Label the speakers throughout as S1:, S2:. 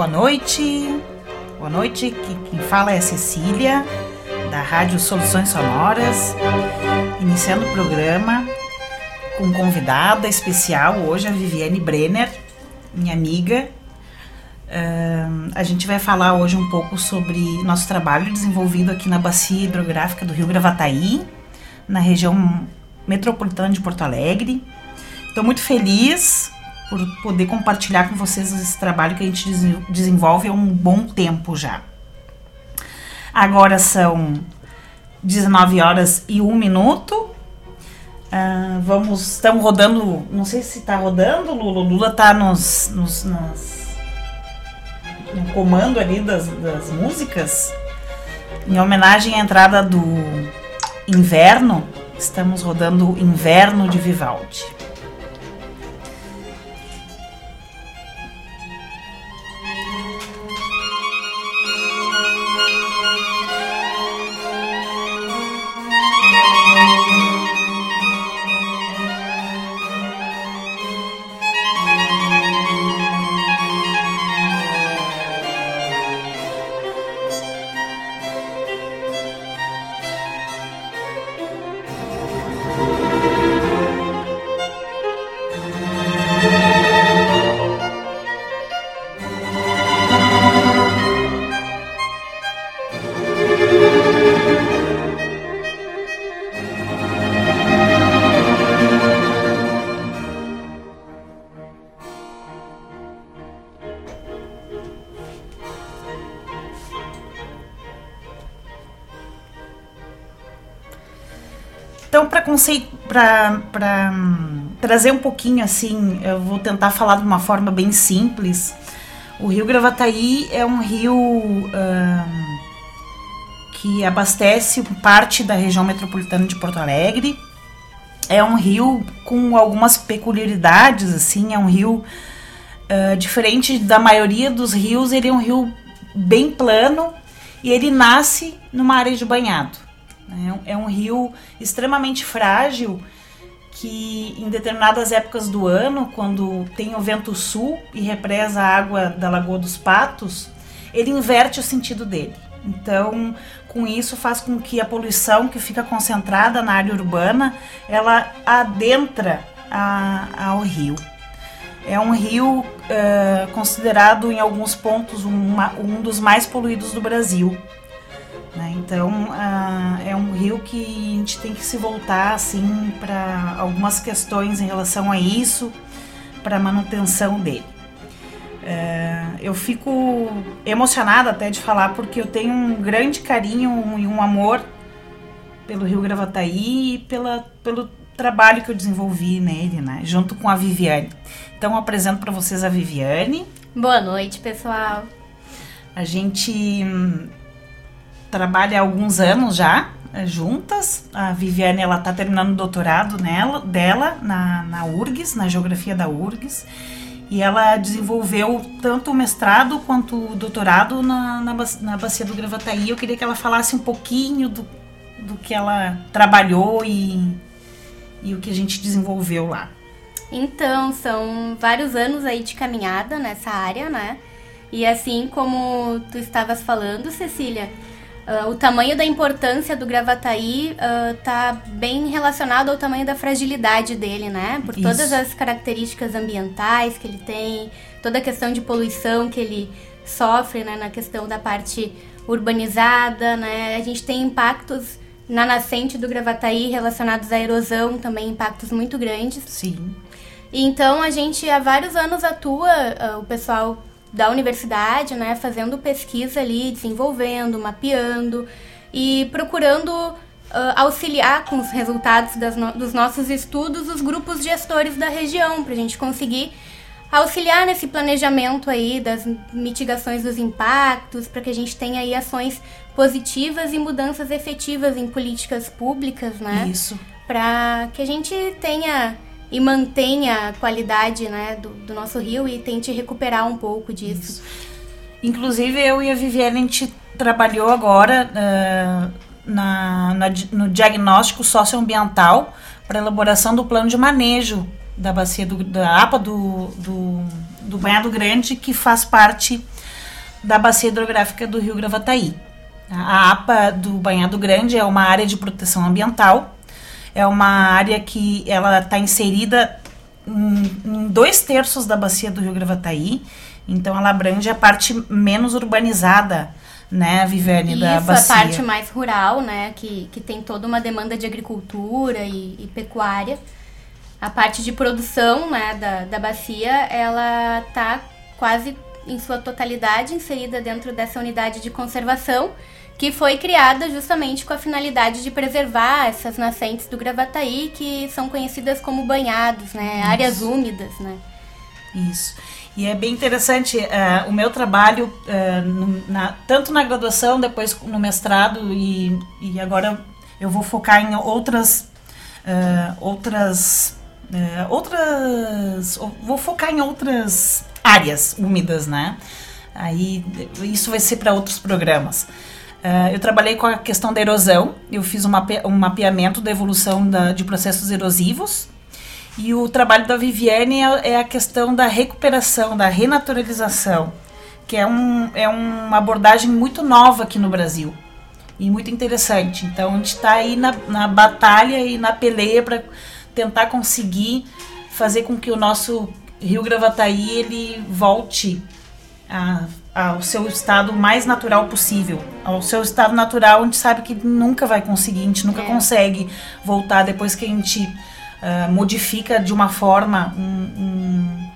S1: Boa noite. Boa noite. Quem fala é Cecília, da Rádio Soluções Sonoras, iniciando o programa com convidada especial hoje, a Viviane Brenner, minha amiga. Uh, a gente vai falar hoje um pouco sobre nosso trabalho desenvolvido aqui na Bacia Hidrográfica do Rio Gravataí, na região metropolitana de Porto Alegre. Estou muito feliz por poder compartilhar com vocês esse trabalho que a gente desenvolve há um bom tempo já. Agora são 19 horas e 1 minuto. Uh, vamos, estamos rodando, não sei se está rodando, Lula. Lula está nos, nos, no comando ali das, das músicas. Em homenagem à entrada do inverno, estamos rodando Inverno de Vivaldi. Para trazer um pouquinho assim, eu vou tentar falar de uma forma bem simples. O rio Gravataí é um rio um, que abastece parte da região metropolitana de Porto Alegre. É um rio com algumas peculiaridades, assim, é um rio uh, diferente da maioria dos rios, ele é um rio bem plano e ele nasce numa área de banhado. É um rio extremamente frágil que em determinadas épocas do ano, quando tem o vento sul e represa a água da Lagoa dos Patos, ele inverte o sentido dele. Então, com isso faz com que a poluição que fica concentrada na área urbana, ela adentra a, ao rio. É um rio uh, considerado em alguns pontos uma, um dos mais poluídos do Brasil. Né? Então uh, é um rio que a gente tem que se voltar assim para algumas questões em relação a isso, para a manutenção dele. Uh, eu fico emocionada até de falar porque eu tenho um grande carinho e um amor pelo Rio Gravataí e pela, pelo trabalho que eu desenvolvi nele, né, junto com a Viviane. Então eu apresento para vocês a Viviane.
S2: Boa noite, pessoal.
S1: A gente trabalha há alguns anos já eh, juntas. A Viviane ela está terminando o doutorado nela, dela na, na URGS, na geografia da URGS. E ela desenvolveu tanto o mestrado quanto o doutorado na, na, na Bacia do Gravataí. Eu queria que ela falasse um pouquinho do, do que ela trabalhou e, e o que a gente desenvolveu lá.
S2: Então, são vários anos aí de caminhada nessa área, né? E assim como tu estavas falando, Cecília, Uh, o tamanho da importância do Gravataí está ah, uh, bem relacionado ao tamanho da fragilidade dele, né? Por Isso. todas as características ambientais que ele tem, toda a questão de poluição que ele sofre, né? Na questão da parte urbanizada, né? A gente tem impactos na nascente do Gravataí relacionados à erosão, também impactos muito grandes.
S1: Sim.
S2: Então a gente há vários anos atua, uh, o pessoal da universidade, né, fazendo pesquisa ali, desenvolvendo, mapeando e procurando uh, auxiliar com os resultados no dos nossos estudos os grupos gestores da região, para a gente conseguir auxiliar nesse planejamento aí das mitigações dos impactos, para que a gente tenha aí ações positivas e mudanças efetivas em políticas públicas, né?
S1: Isso.
S2: Para que a gente tenha e mantenha a qualidade né, do, do, nosso rio e tente recuperar um pouco disso. Isso.
S1: Inclusive, eu e a Viviane, a gente trabalhou agora uh, na, na, no diagnóstico socioambiental para elaboração do plano de manejo da bacia do, da APA do, do, do Banhado Grande, que faz parte da bacia hidrográfica do Rio Gravataí. A APA do Banhado Grande é uma área de proteção ambiental, é uma área que ela está inserida em, em dois terços da bacia do Rio Gravataí, então ela abrange a parte menos urbanizada né, Viviane,
S2: Isso,
S1: da bacia.
S2: a parte mais rural, né, que, que tem toda uma demanda de agricultura e, e pecuária. A parte de produção, né, da, da bacia, ela tá quase em sua totalidade inserida dentro dessa unidade de conservação, que foi criada justamente com a finalidade de preservar essas nascentes do Gravataí, que são conhecidas como banhados, né, Isso. áreas úmidas, né.
S1: Isso. E é bem interessante uh, o meu trabalho, uh, no, na, tanto na graduação, depois no mestrado, e, e agora eu vou focar em outras. Uh, outras. outras. Vou focar em outras áreas úmidas, né? Aí isso vai ser para outros programas. Uh, eu trabalhei com a questão da erosão, eu fiz um, mape um mapeamento da evolução da, de processos erosivos e o trabalho da Viviane é, é a questão da recuperação, da renaturalização, que é, um, é uma abordagem muito nova aqui no Brasil e muito interessante. Então a gente está aí na, na batalha e na peleia para tentar conseguir fazer com que o nosso Rio Gravataí ele volte a, ao seu estado mais natural possível. Ao seu estado natural, a gente sabe que nunca vai conseguir, a gente nunca é. consegue voltar depois que a gente uh, modifica de uma forma um,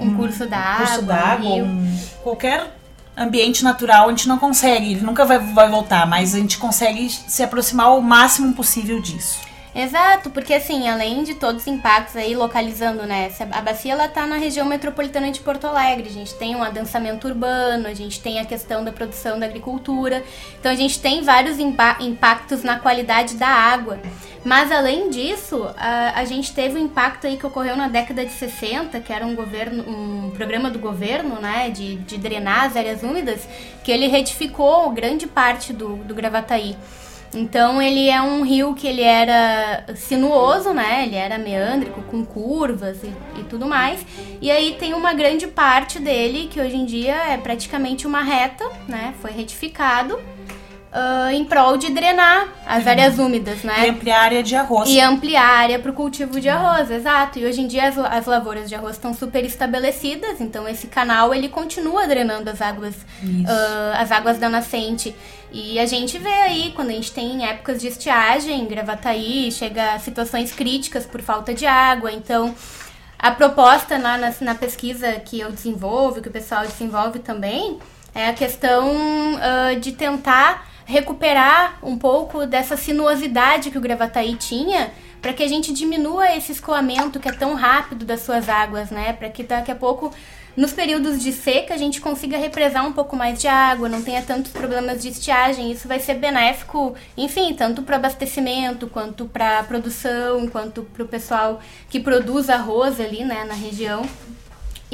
S2: um, um curso d'água,
S1: curso d'água, um, qualquer ambiente natural a gente não consegue, ele nunca vai, vai voltar, mas a gente consegue se aproximar o máximo possível disso.
S2: Exato, porque assim, além de todos os impactos aí localizando, né, a bacia ela tá na região metropolitana de Porto Alegre, a gente tem um adensamento urbano, a gente tem a questão da produção da agricultura, então a gente tem vários impactos na qualidade da água. Mas além disso, a, a gente teve um impacto aí que ocorreu na década de 60, que era um governo, um programa do governo, né, de, de drenar as áreas úmidas, que ele retificou grande parte do, do Gravataí. Então ele é um rio que ele era sinuoso, né? Ele era meândrico, com curvas e, e, tudo mais. E aí tem uma grande parte dele que hoje em dia é praticamente uma reta, né? Foi retificado uh, em prol de drenar as uhum. áreas úmidas, né?
S1: E ampliar a área de arroz.
S2: E ampliar a área para o cultivo de arroz, exato. E hoje em dia as, as lavouras de arroz estão super estabelecidas, então esse canal ele continua drenando as águas, uh, as águas da nascente. E a gente vê aí, quando a gente tem épocas de estiagem, Gravataí, chega a situações críticas por falta de água, então... A proposta na, na, na pesquisa que eu desenvolvo, que o pessoal desenvolve também, é a questão uh, de tentar recuperar um pouco dessa sinuosidade que o Gravataí tinha, para que a gente diminua esse escoamento que é tão rápido das suas águas, né? Para que daqui a pouco, nos períodos de seca, a gente consiga represar um pouco mais de água, não tenha tantos problemas de estiagem. Isso vai ser benéfico, enfim, tanto para o abastecimento, quanto para a produção, quanto para o pessoal que produz arroz ali, né, na região.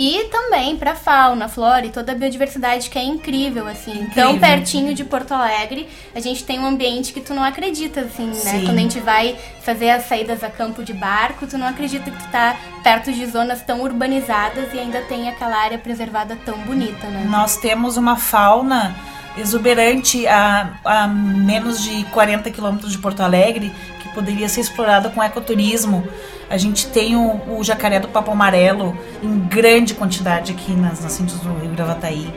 S2: E também para fauna, flora e toda a biodiversidade que é incrível, assim. Incrível. Tão pertinho de Porto Alegre, a gente tem um ambiente que tu não acredita, assim, né? Sim. Quando a gente vai fazer as saídas a campo de barco, tu não acredita que tu tá perto de zonas tão urbanizadas e ainda tem aquela área preservada tão bonita, né?
S1: Nós temos uma fauna exuberante a, a menos de 40 quilômetros de Porto Alegre poderia ser explorada com ecoturismo a gente tem o, o jacaré do papo amarelo em grande quantidade aqui nas nascentes do Rio Gravataí.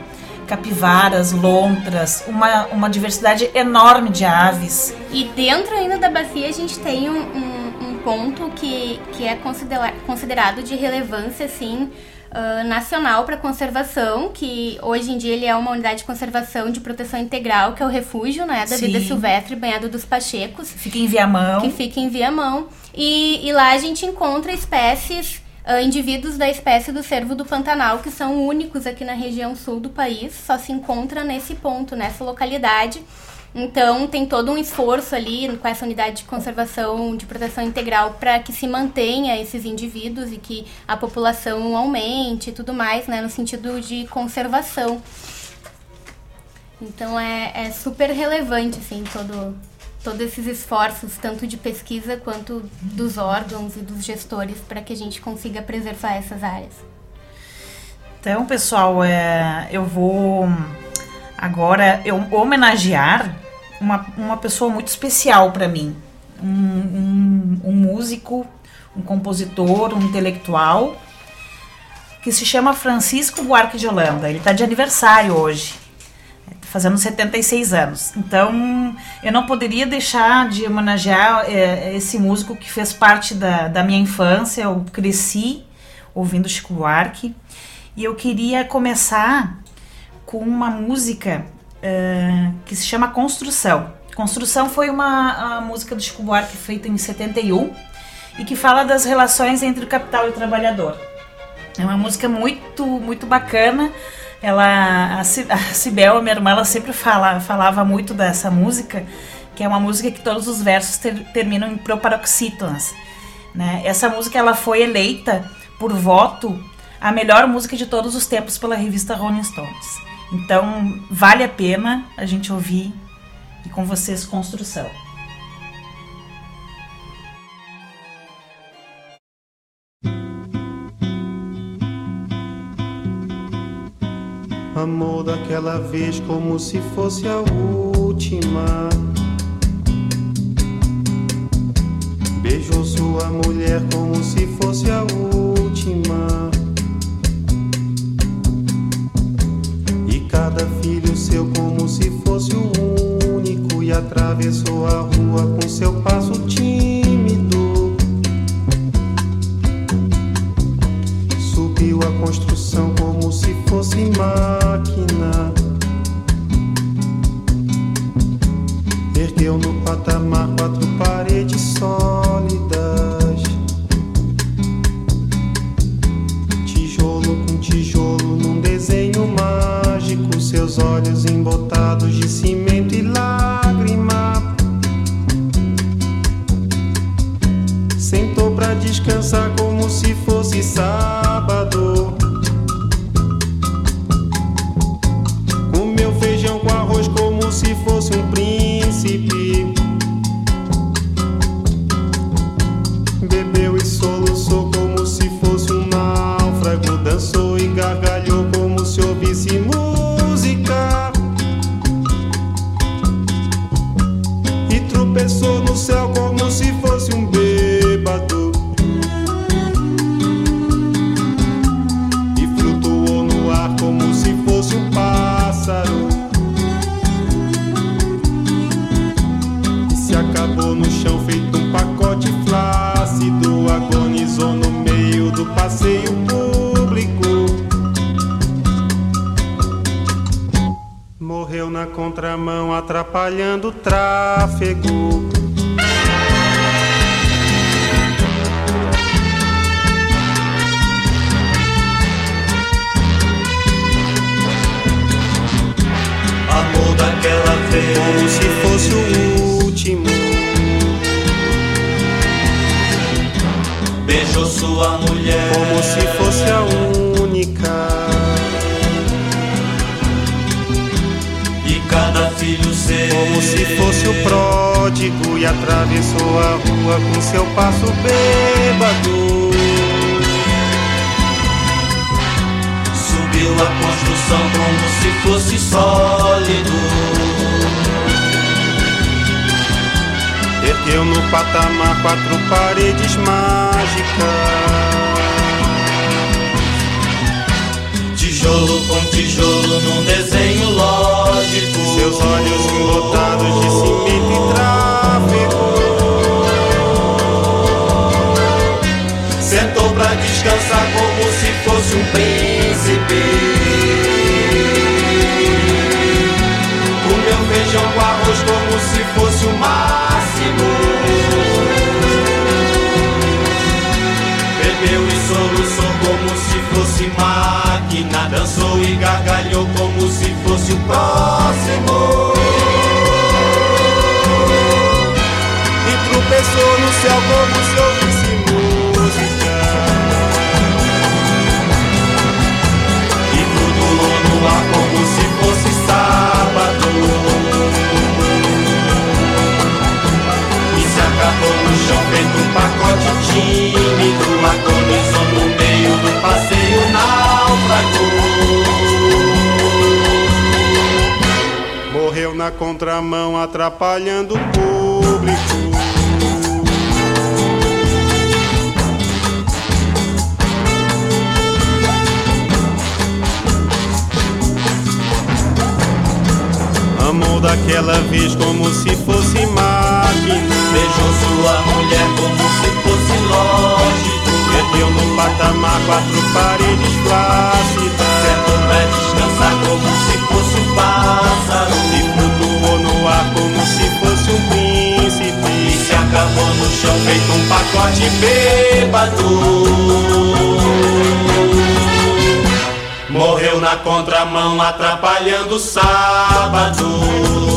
S1: Capivaras, lontras, uma, uma diversidade enorme de aves.
S2: E dentro ainda da bacia a gente tem um, um, um ponto que, que é considera considerado de relevância, assim, Uh, nacional para conservação, que hoje em dia ele é uma unidade de conservação de proteção integral, que é o refúgio né, da Sim. vida silvestre banhado dos Pachecos.
S1: Fica em Viamão.
S2: Que fica em Viamão. E, e lá a gente encontra espécies, uh, indivíduos da espécie do cervo do Pantanal, que são únicos aqui na região sul do país, só se encontra nesse ponto, nessa localidade. Então, tem todo um esforço ali com essa unidade de conservação de proteção integral para que se mantenha esses indivíduos e que a população aumente e tudo mais, né, no sentido de conservação. Então, é, é super relevante, assim, todo, todos esses esforços, tanto de pesquisa quanto dos órgãos e dos gestores, para que a gente consiga preservar essas áreas.
S1: Então, pessoal, é, eu vou agora eu homenagear uma, uma pessoa muito especial para mim. Um, um, um músico, um compositor, um intelectual, que se chama Francisco Buarque de Holanda. Ele está de aniversário hoje, fazendo 76 anos. Então, eu não poderia deixar de homenagear é, esse músico que fez parte da, da minha infância. Eu cresci ouvindo Chico Buarque. E eu queria começar com uma música uh, que se chama Construção. Construção foi uma música do Chico Buarque feita em 71 e que fala das relações entre o capital e o trabalhador. É uma música muito, muito bacana. Ela, a Cibel, a minha irmã, ela sempre fala, falava muito dessa música, que é uma música que todos os versos ter, terminam em proparoxítonas. Né? Essa música ela foi eleita por voto a melhor música de todos os tempos pela revista Rolling Stones. Então, vale a pena a gente ouvir e com vocês construção.
S3: Amor daquela vez como se fosse a última. Beijou sua mulher como se fosse a última. Cada filho seu como se fosse o único e atravessou a rua com seu passo tímido. Subiu a construção como se fosse máquina. Ergueu no patamar quatro paredes sólidas. Tijolo com tijolo num desenho mágico seus olhos embotados de cimento e lágrima. Sentou pra descansar como se fosse sábado. Comeu feijão com arroz como se fosse um príncipe.
S4: Máquina. Dançou e gargalhou como se fosse o próximo.
S3: E tropeçou no céu como se ouvisse música.
S4: E flutuou no ar como se fosse sábado. E se acabou no chão feito um pacote tímido. Meio passeio náufrago.
S3: Morreu na contramão, atrapalhando o público. Amou daquela vez como se fosse máquina.
S4: Beijou sua mulher como se fosse loja.
S3: Perdeu no patamar quatro paredes flácidas.
S4: Certo pra descansar como se fosse um pássaro.
S3: E flutuou no ar como se fosse um príncipe.
S4: E se acabou no chão feito um pacote bêbado. Morreu na contramão atrapalhando o sábado.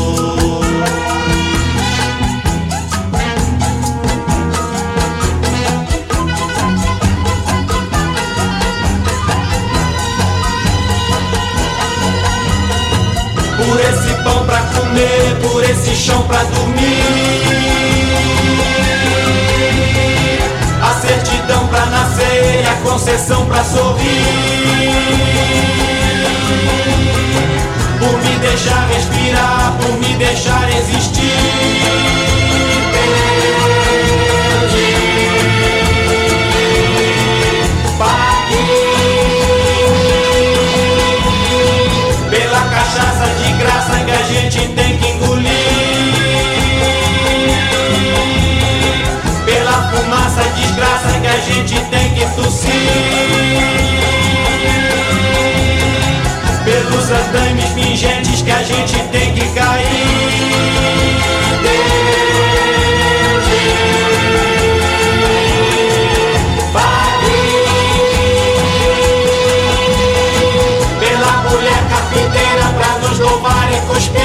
S4: Por esse pão pra comer, por esse chão pra dormir. A certidão pra nascer, a concessão pra sorrir. Por me deixar respirar, por me deixar existir. Pelos andames pingentes que a gente tem que cair. E.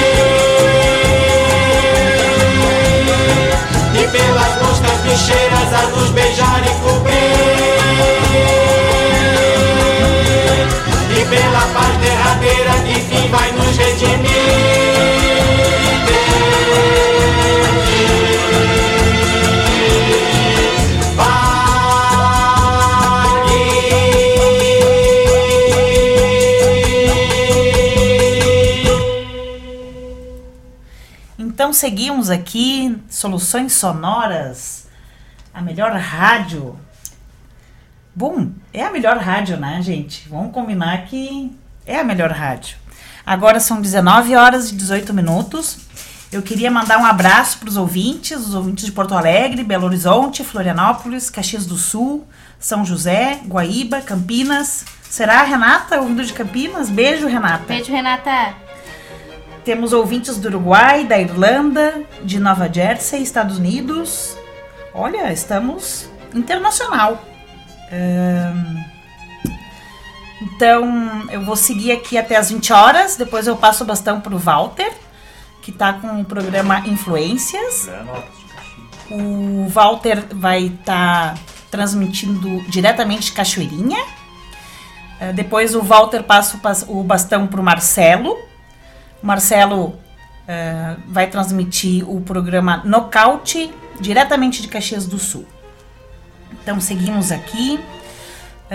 S4: E pelas moscas bicheiras a nos beijar e cobrir. Derradeira que fim vai nos redimir.
S1: Então seguimos aqui, Soluções Sonoras, a melhor rádio. Bom, é a melhor rádio, né, gente? Vamos combinar que é a melhor rádio. Agora são 19 horas e 18 minutos. Eu queria mandar um abraço para os ouvintes, os ouvintes de Porto Alegre, Belo Horizonte, Florianópolis, Caxias do Sul, São José, Guaíba, Campinas. Será a Renata ouvindo de Campinas? Beijo, Renata.
S2: Beijo, Renata.
S1: Temos ouvintes do Uruguai, da Irlanda, de Nova Jersey, Estados Unidos. Olha, estamos internacional. Ahn, Então, eu vou seguir aqui até as 20 horas. Depois eu passo o bastão para o Walter, que está com o programa Influências. O Walter vai estar transmitindo diretamente de Cachoeirinha. Eh, Depois o Walter passa o bastão para o Marcelo. O Marcelo eh, vai transmitir o programa Nocaute diretamente de Caxias do Sul. Então seguimos aqui.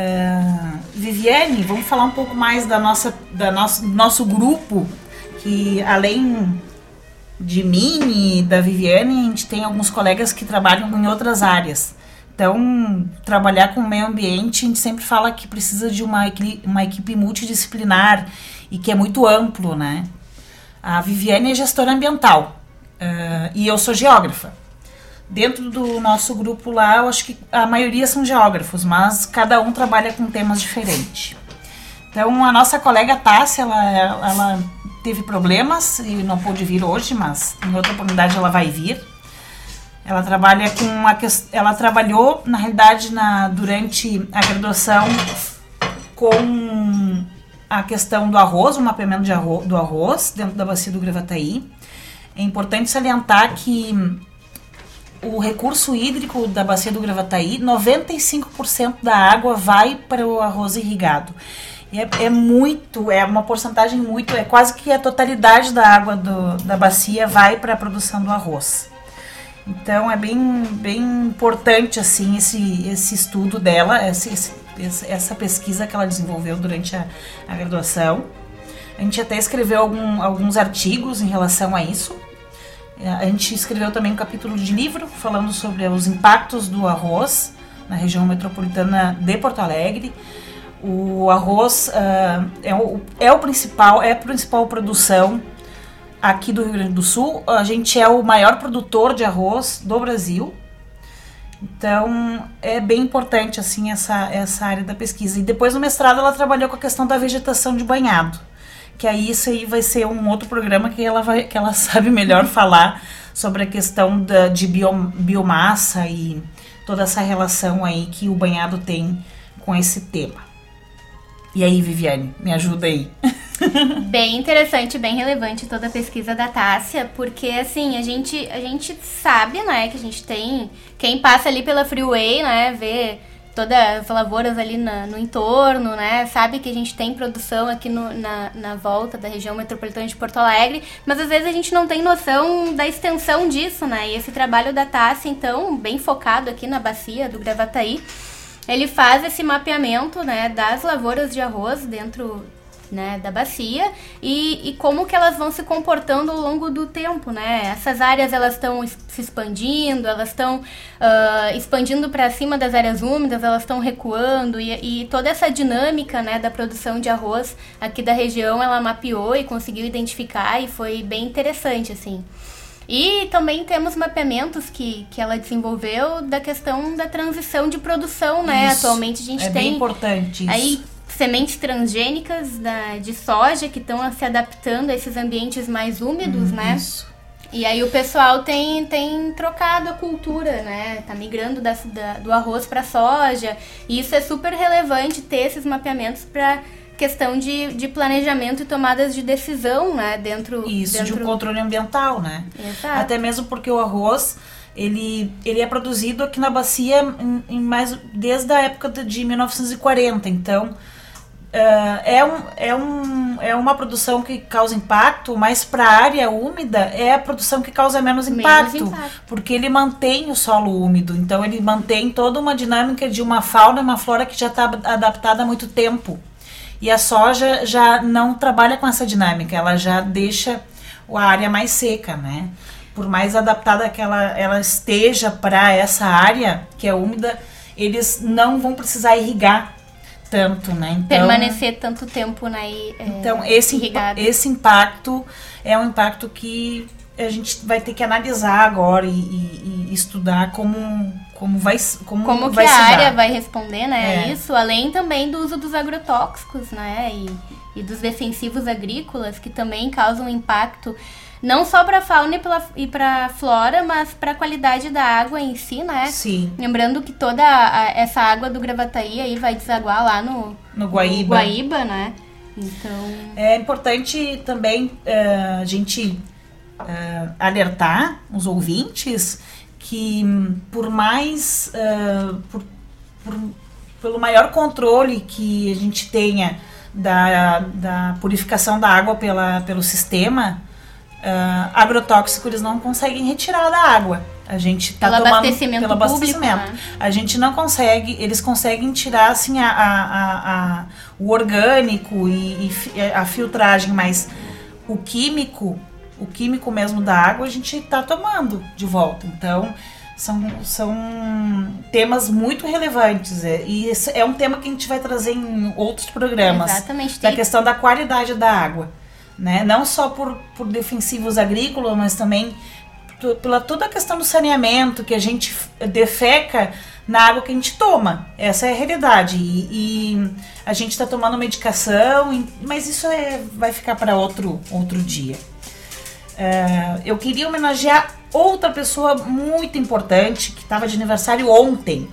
S1: Eh, Viviane, vamos falar um pouco mais da nossa, da nosso, nosso grupo, que além de mim e da Viviane, a gente tem alguns colegas que trabalham em outras áreas. Então, trabalhar com o meio ambiente, a gente sempre fala que precisa de uma, uma equipe multidisciplinar e que é muito amplo, né? A Viviane é gestora ambiental eh, e eu sou geógrafa. Dentro do nosso grupo lá, eu acho que a maioria são geógrafos, mas cada um trabalha com temas diferentes. Então, a nossa colega Tássia, ela, ela teve problemas e não pôde vir hoje, mas em outra oportunidade ela vai vir. Ela trabalha com a ques- ela trabalhou na realidade na durante a graduação com a questão do arroz, o mapeamento de arro- do arroz dentro da bacia do Gravataí. É importante salientar que o recurso hídrico da bacia do Gravataí, 95% da água vai para o arroz irrigado. É, é muito, é uma porcentagem muito, é quase que a totalidade da água do- da bacia vai para a produção do arroz. Então é bem, bem importante assim esse, esse estudo dela, esse- esse- essa pesquisa que ela desenvolveu durante a, a graduação. A gente até escreveu algum, alguns artigos em relação a isso. A gente escreveu também um capítulo de livro falando sobre os impactos do arroz na região metropolitana de Porto Alegre. O arroz uh, é, o, é o principal, é a principal produção aqui do Rio Grande do Sul. A gente é o maior produtor de arroz do Brasil. Então é bem importante assim essa, essa área da pesquisa. E depois no mestrado ela trabalhou com a questão da vegetação de banhado que aí isso aí vai ser um outro programa que ela vai que ela sabe melhor falar sobre a questão da, de biom, biomassa e toda essa relação aí que o banhado tem com esse tema. E aí, Viviane, me ajuda aí.
S2: bem interessante, bem relevante toda a pesquisa da Tássia, porque assim, a gente, a gente sabe, né, que a gente tem. Quem passa ali pela freeway, né, vê todas as lavouras ali na, no entorno, né? Sabe que a gente tem produção aqui no, na, na volta da região metropolitana de Porto Alegre, mas às vezes a gente não tem noção da extensão disso, né? E esse trabalho da Tassi, então, bem focado aqui na bacia do Gravataí, ele faz esse mapeamento, né, das lavouras de arroz dentro né, da bacia e, e, como que elas vão se comportando ao longo do tempo, né? Essas áreas elas estão se expandindo, elas estão uh, expandindo para cima das áreas úmidas, elas estão recuando e, e, toda essa dinâmica, né, da produção de arroz aqui da região ela mapeou e conseguiu identificar e foi bem interessante assim. E também temos mapeamentos que, que ela desenvolveu da questão da transição de produção, né?
S1: Isso,
S2: Atualmente a gente
S1: é
S2: tem.
S1: Bem importante isso.
S2: Aí sementes transgênicas da, de soja que estão se adaptando a esses ambientes mais úmidos,
S1: hum,
S2: né?
S1: Isso.
S2: E aí o pessoal tem, tem trocado a cultura, né? Tá migrando da, da do arroz para soja. E isso é super relevante ter esses mapeamentos para questão de, de planejamento e tomadas de decisão, né? Dentro
S1: isso
S2: dentro...
S1: de um controle ambiental, né?
S2: Exato.
S1: Até mesmo porque o arroz ele, ele é produzido aqui na bacia em, em mais desde a época de 1940, então Uh, é, um, é, um, é uma produção que causa impacto, mas para a área úmida é a produção que causa menos impacto,
S2: menos impacto,
S1: porque ele mantém o solo úmido, então ele mantém toda uma dinâmica de uma fauna e uma flora que já está adaptada há muito tempo. E a soja já não trabalha com essa dinâmica, ela já deixa a área mais seca, né? Por mais adaptada que ela, ela esteja para essa área que é úmida, eles não vão precisar irrigar tanto, né?
S2: Então, Permanecer tanto tempo né,
S1: então esse,
S2: irrigado.
S1: esse impacto é um impacto que a gente vai ter que analisar agora e, e, e estudar como, como vai como,
S2: como
S1: vai
S2: que a área vai responder né,
S1: É.
S2: isso, além também do uso dos agrotóxicos né, e, e dos defensivos agrícolas que também causam impacto não só para a fauna e para a flora, mas para a qualidade da água em si, né?
S1: Sim,
S2: Lembrando que toda a- essa água do Gravataí aí vai desaguar lá no,
S1: no Guaíba.
S2: no Guaíba, né? Então,
S1: É importante também eh, a gente eh, alertar os ouvintes que hum, por mais eh, por, por- pelo maior controle que a gente tenha da, da purificação da água pela, pelo sistema ah, agrotóxico eles não conseguem retirar da água. A gente tá
S2: Pelo
S1: tomando
S2: abastecimento
S1: pelo
S2: público,
S1: abastecimento.
S2: né?
S1: A gente não consegue, eles conseguem tirar assim a, a- a- o orgânico e, e a filtragem, mas o químico, o químico mesmo da água a gente está tomando de volta. Então são, são temas muito relevantes é, e esse é um tema que a gente vai trazer em outros programas
S2: exatamente.
S1: da questão da qualidade da água, né? Não só por, por defensivos agrícolas, mas também pela toda a questão do saneamento que a gente defeca na água que a gente toma. Essa é a realidade. E, e a gente está tomando medicação, mas isso é, vai ficar para outro, outro dia. É, eu queria homenagear outra pessoa muito importante que estava de aniversário ontem,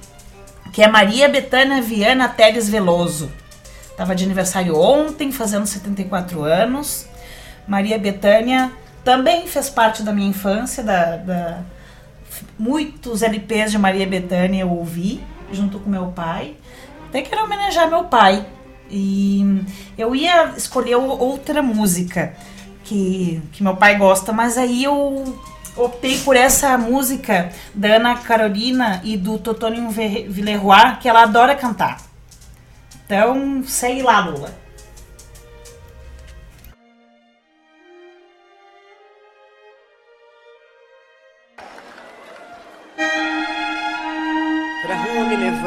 S1: que é Maria Betânia Viana Teles Veloso. Estava de aniversário ontem, fazendo 74 anos. Maria Betânia também fez parte da minha infância, da, da- muitos LPs de Maria Betânia eu ouvi, junto com meu pai. Até quero homenagear meu pai. E eu ia escolher outra música que, que meu pai gosta, mas aí eu optei por essa música da Ana Carolina e do Totônio Villeroy, que ela adora cantar. Então, segue lá, Lula.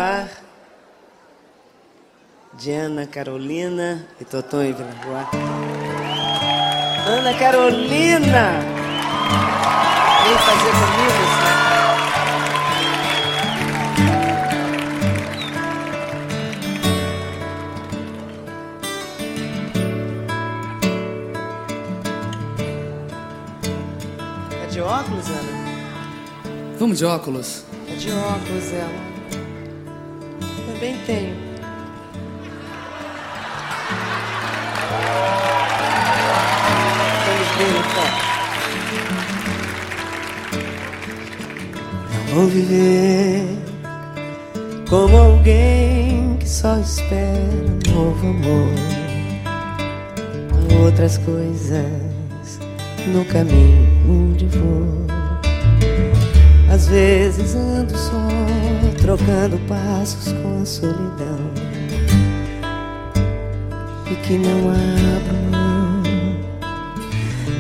S5: Me levar de Ana Carolina e Totó e Vila Ana Carolina! Vem fazer comigo, Tá de óculos, Ana?
S6: Vamos de óculos.
S5: Tá de óculos, ela. Também tenho. Não vou viver como alguém que só espera um novo amor. Outras coisas no caminho onde vou. Às vezes ando só, trocando passos com a solidão. E que não abro mão.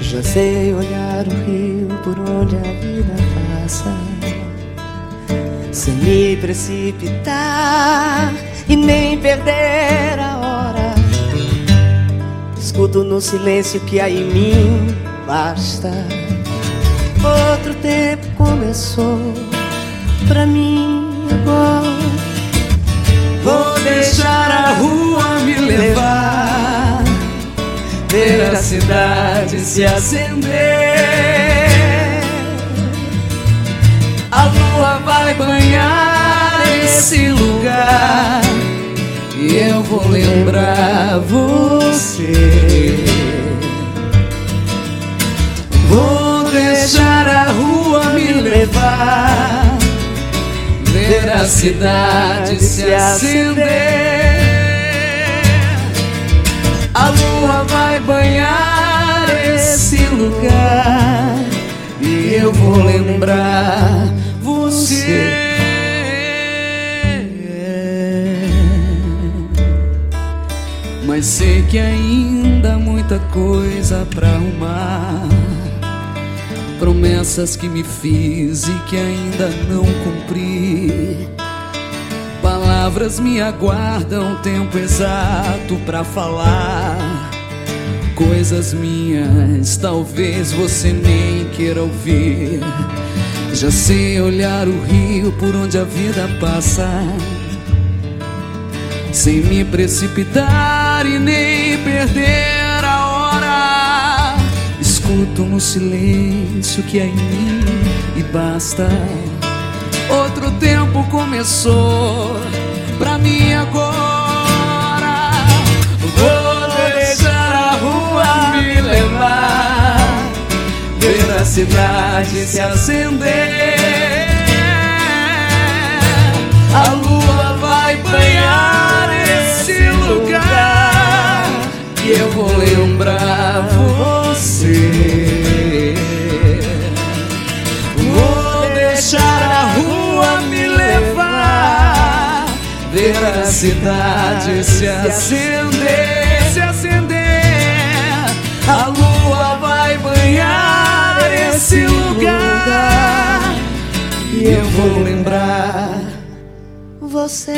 S5: Já sei olhar o rio por onde a vida passa. Sem me precipitar e nem perder a hora. Escuto no silêncio que há em mim basta. Outro tempo começou pra mim agora.
S6: Vou deixar a rua me levar, ver a cidade se acender. A lua vai banhar esse lugar e eu vou lembrar você. Deixar a rua me levar, ver a cidade se acender. A lua vai banhar esse lugar e eu vou lembrar você. Mas sei que ainda há muita coisa pra arrumar. Promessas que me fiz e que ainda não cumpri. Palavras me aguardam tempo exato pra falar. Coisas minhas, talvez você nem queira ouvir. Já sei olhar o rio por onde a vida passa. Sem me precipitar e nem perder. Escuto no silêncio que é em mim e basta. Outro tempo começou pra mim agora. Vou deixar a rua me levar, ver a cidade se acender. A lua vai banhar eu vou lembrar você. Vou deixar a rua me levar, ver a cidade se acender, se acender. A lua vai banhar esse lugar e eu vou lembrar
S5: Você.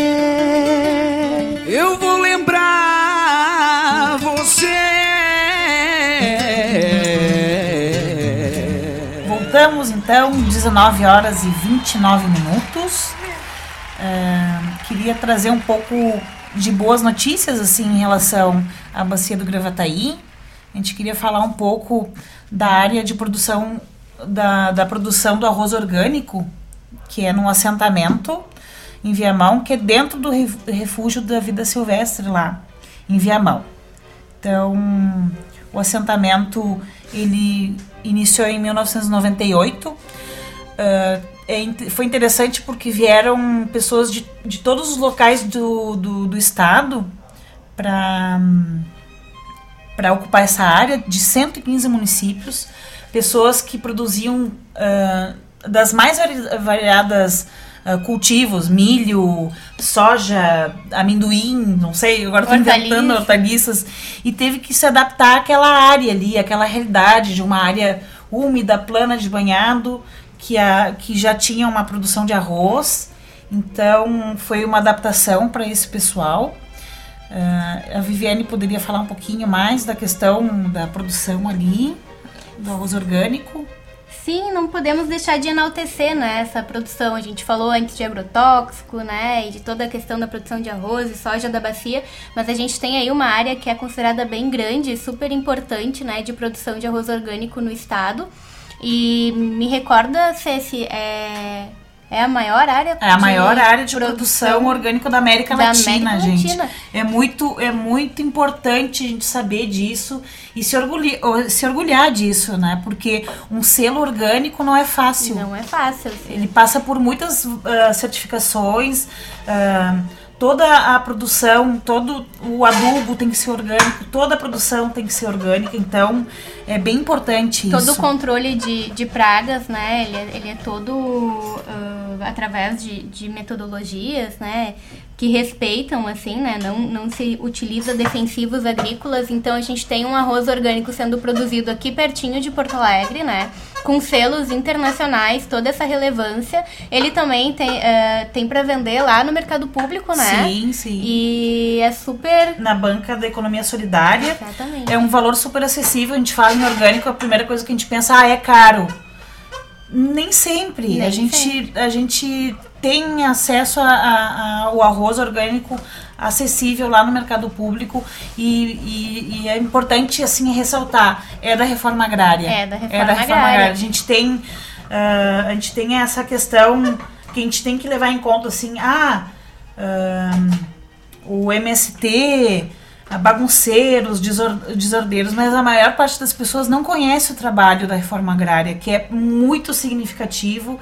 S6: Eu vou lembrar
S1: então, 19 horas e 29 minutos. É, queria trazer um pouco de boas notícias assim em relação à bacia do Gravataí. A gente queria falar um pouco da área de produção da, da produção do arroz orgânico, que é num assentamento em Viamão, que é dentro do ref- refúgio da vida silvestre lá em Viamão. Então, o assentamento ele iniciou em 1998. Ah, é in- foi interessante porque vieram pessoas de, de todos os locais do, do, do estado para para ocupar essa área de 115 municípios, pessoas que produziam ah, das mais vari- variadas ah, cultivos, milho, soja, amendoim, não sei, agora estou inventando hortaliças, e teve que se adaptar àquela área ali, àquela realidade de uma área úmida, plana de banhado, que, a, que já tinha uma produção de arroz Então foi uma adaptação para esse pessoal. Uh, a Viviane poderia falar um pouquinho mais da questão da produção ali, do arroz orgânico.
S2: Sim, não podemos deixar de enaltecer né, essa produção. A gente falou antes de agrotóxico, né, e de toda a questão da produção de arroz e soja da bacia, mas a gente tem aí uma área que é considerada bem grande super importante, né, de produção de arroz orgânico no estado. E me recorda, Ceci, é, é a maior área
S1: É a maior área de produção, produção orgânica da América da Latina, América gente. Latina. É muito, é muito importante a gente saber disso e se orgulhar, se orgulhar disso, né? Porque um selo orgânico não é fácil.
S2: Não é fácil.
S1: Sim. Ele passa por muitas uh, certificações. Uh, toda a produção, todo o adubo tem que ser orgânico, toda a produção tem que ser orgânica, então é bem importante
S2: todo
S1: isso.
S2: Todo o controle de, de pragas, né, ele é, ele é todo uh, através de, de metodologias, né, que respeitam, assim, né? Não, não se utiliza defensivos agrícolas. Então a gente tem um arroz orgânico sendo produzido aqui pertinho de Porto Alegre, né? Com selos internacionais, toda essa relevância. Ele também tem, uh, tem para vender lá no mercado público, né?
S1: Sim, sim.
S2: E é super.
S1: Na banca da economia solidária.
S2: Exatamente.
S1: É um valor super acessível. A gente fala em orgânico, a primeira coisa que a gente pensa, ah, é caro. Nem sempre. Nem a, gente, sempre. a gente tem acesso ao arroz orgânico acessível lá no mercado público e, e, e, é importante assim ressaltar é da reforma agrária
S2: é da reforma, é da reforma agrária. agrária.
S1: a gente tem uh, a gente tem essa questão que a gente tem que levar em conta assim ah uh, o MST bagunceiros, desordeiros, mas a maior parte das pessoas não conhece o trabalho da reforma agrária, que é muito significativo.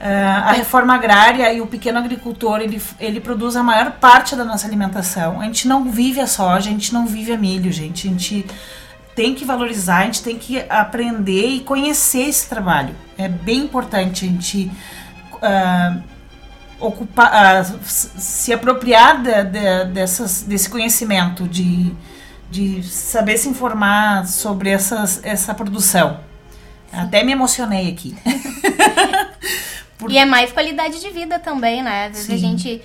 S1: Uh, a reforma agrária e o pequeno agricultor ele, ele produz a maior parte da nossa alimentação. A gente não vive a soja, a gente não vive a milho, gente. A gente tem que valorizar, a gente tem que aprender e conhecer esse trabalho. É bem importante a gente uh, ocupar, uh, se apropriar de, de, dessas, desse conhecimento, de, de saber se informar sobre essas, essa produção. Até me emocionei aqui.
S2: Por... E é mais qualidade de vida também, né? Às vezes Sim. a gente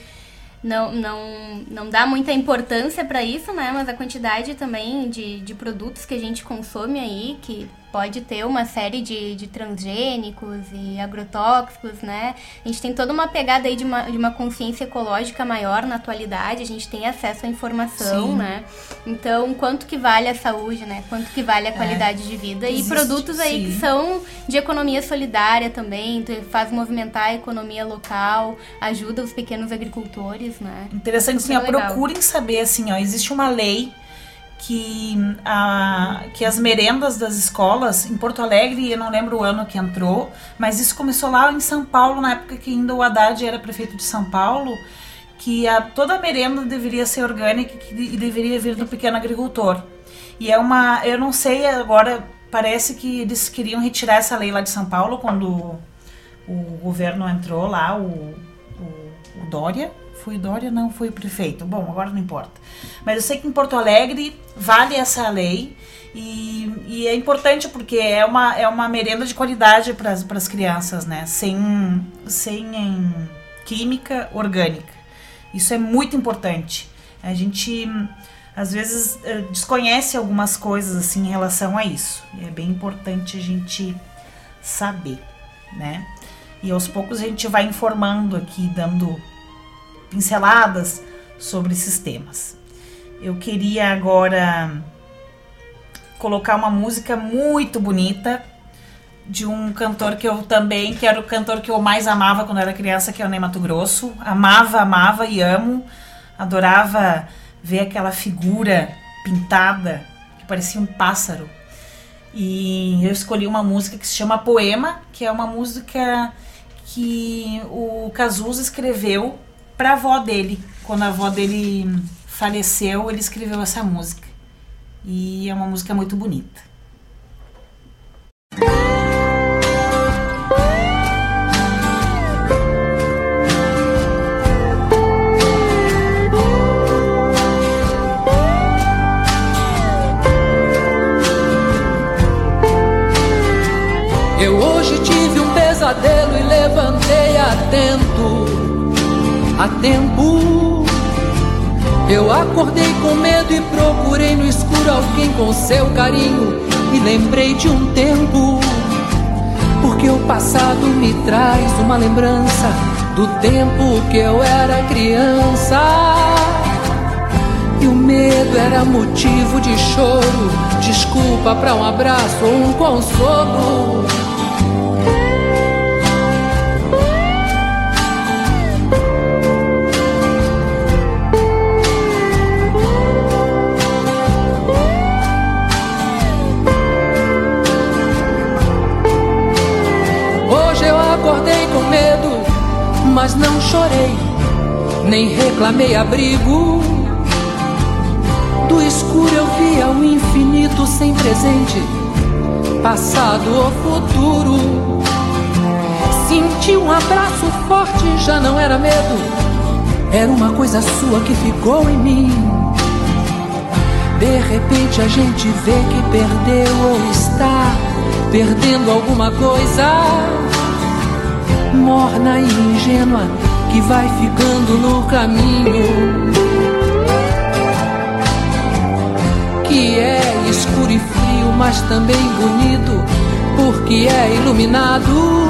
S2: não, não, não dá muita importância para isso, né? Mas a quantidade também de, de produtos que a gente consome aí, que pode ter uma série de, de transgênicos e agrotóxicos, né? A gente tem toda uma pegada aí de uma, de uma consciência ecológica maior na atualidade, a gente tem acesso à informação, Sim. né? Então, quanto que vale a saúde, né? Quanto que vale a é. qualidade é. de vida. Existe, e produtos aí sim. que são de economia solidária também, faz movimentar a economia local, ajuda os pequenos agricultores, né?
S1: Interessante, sim, ó, procurem saber, assim, ó, existe uma lei que, a, que as merendas das escolas em Porto Alegre, eu não lembro o ano que entrou, mas isso começou lá em São Paulo, na época que ainda o Haddad era prefeito de São Paulo, que a, toda a merenda deveria ser orgânica e deveria vir do pequeno agricultor. E é uma, eu não sei agora, parece que eles queriam retirar essa lei lá de São Paulo quando o, governo entrou lá, o, o, o Dória, foi Dória? Não, foi prefeito. Bom, agora não importa. Mas eu sei que em Porto Alegre vale essa lei e, e é importante porque é uma, é uma merenda de qualidade para as crianças, né? Sem, sem química orgânica. Isso é muito importante. A gente às vezes eh, desconhece algumas coisas assim em relação a isso. E é bem importante a gente saber, né? E aos poucos a gente vai informando aqui, dando pinceladas sobre esses temas. Eu queria agora colocar uma música muito bonita de um cantor que eu também, que era o cantor que eu mais amava quando era criança, que é o Ney Mato Grosso. Amava, amava e amo. Adorava ver aquela figura pintada que parecia um pássaro. E eu escolhi uma música que se chama Poema, que é uma música que o Cazuza escreveu para a avó dele. Quando a avó dele faleceu, ele escreveu essa música. E é uma música muito bonita.
S7: Eu hoje tive um pesadelo e levantei atento
S8: a tempo. Eu acordei com medo e procurei no escuro alguém com seu carinho. E lembrei de um tempo, porque o passado me traz uma lembrança do tempo que eu era criança. E o medo era motivo de choro, desculpa para um abraço ou um consolo. Mas não chorei, nem reclamei abrigo. Do escuro eu via o infinito sem presente, passado ou futuro. Senti um abraço forte, já não era medo, era uma coisa sua que ficou em mim. De repente a gente vê que perdeu ou está perdendo alguma coisa morna e ingênua que vai ficando no caminho. Que é escuro e frio, mas também bonito, porque é iluminado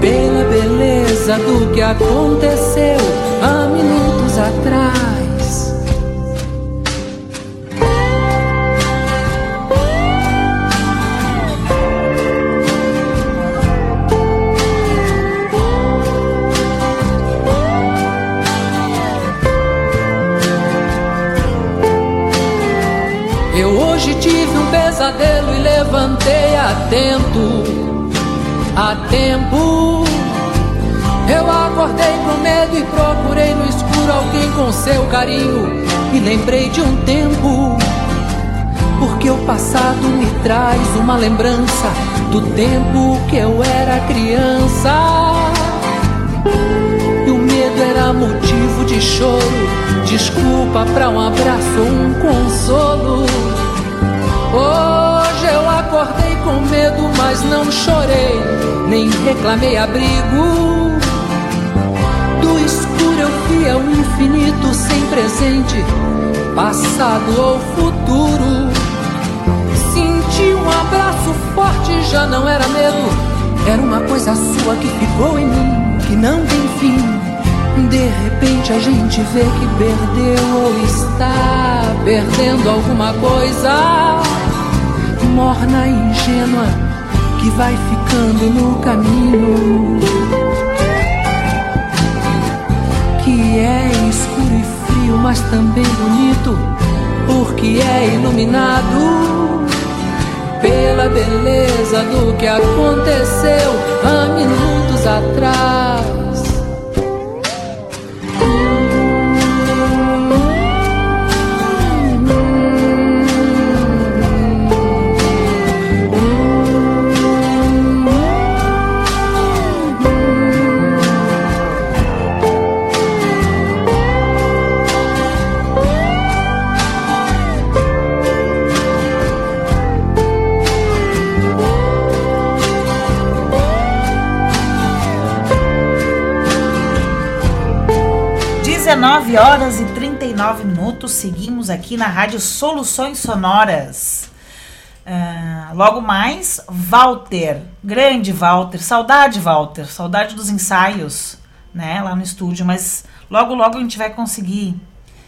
S8: pela beleza do que aconteceu há minutos atrás. Pesadelo e levantei atento, a tempo. Eu acordei com medo e procurei no escuro alguém com seu carinho. E lembrei de um tempo, porque o passado me traz uma lembrança do tempo que eu era criança. E o medo era motivo de choro, desculpa para um abraço, um consolo. Hoje eu acordei com medo, mas não chorei, nem reclamei abrigo. Do escuro eu via o infinito sem presente, passado ou futuro. Senti um abraço forte, já não era medo, era uma coisa sua que ficou em mim, que não tem fim. De repente a gente vê que perdeu ou está perdendo alguma coisa morna e ingênua que vai ficando no caminho. Que é escuro e frio, mas também bonito, porque é iluminado pela beleza do que aconteceu há minutos atrás.
S1: 19 horas e 39 minutos, seguimos aqui na Rádio Soluções Sonoras. Uh, logo mais, Walter, grande Walter, saudade Walter, saudade dos ensaios, né, lá no estúdio, mas logo logo a gente vai conseguir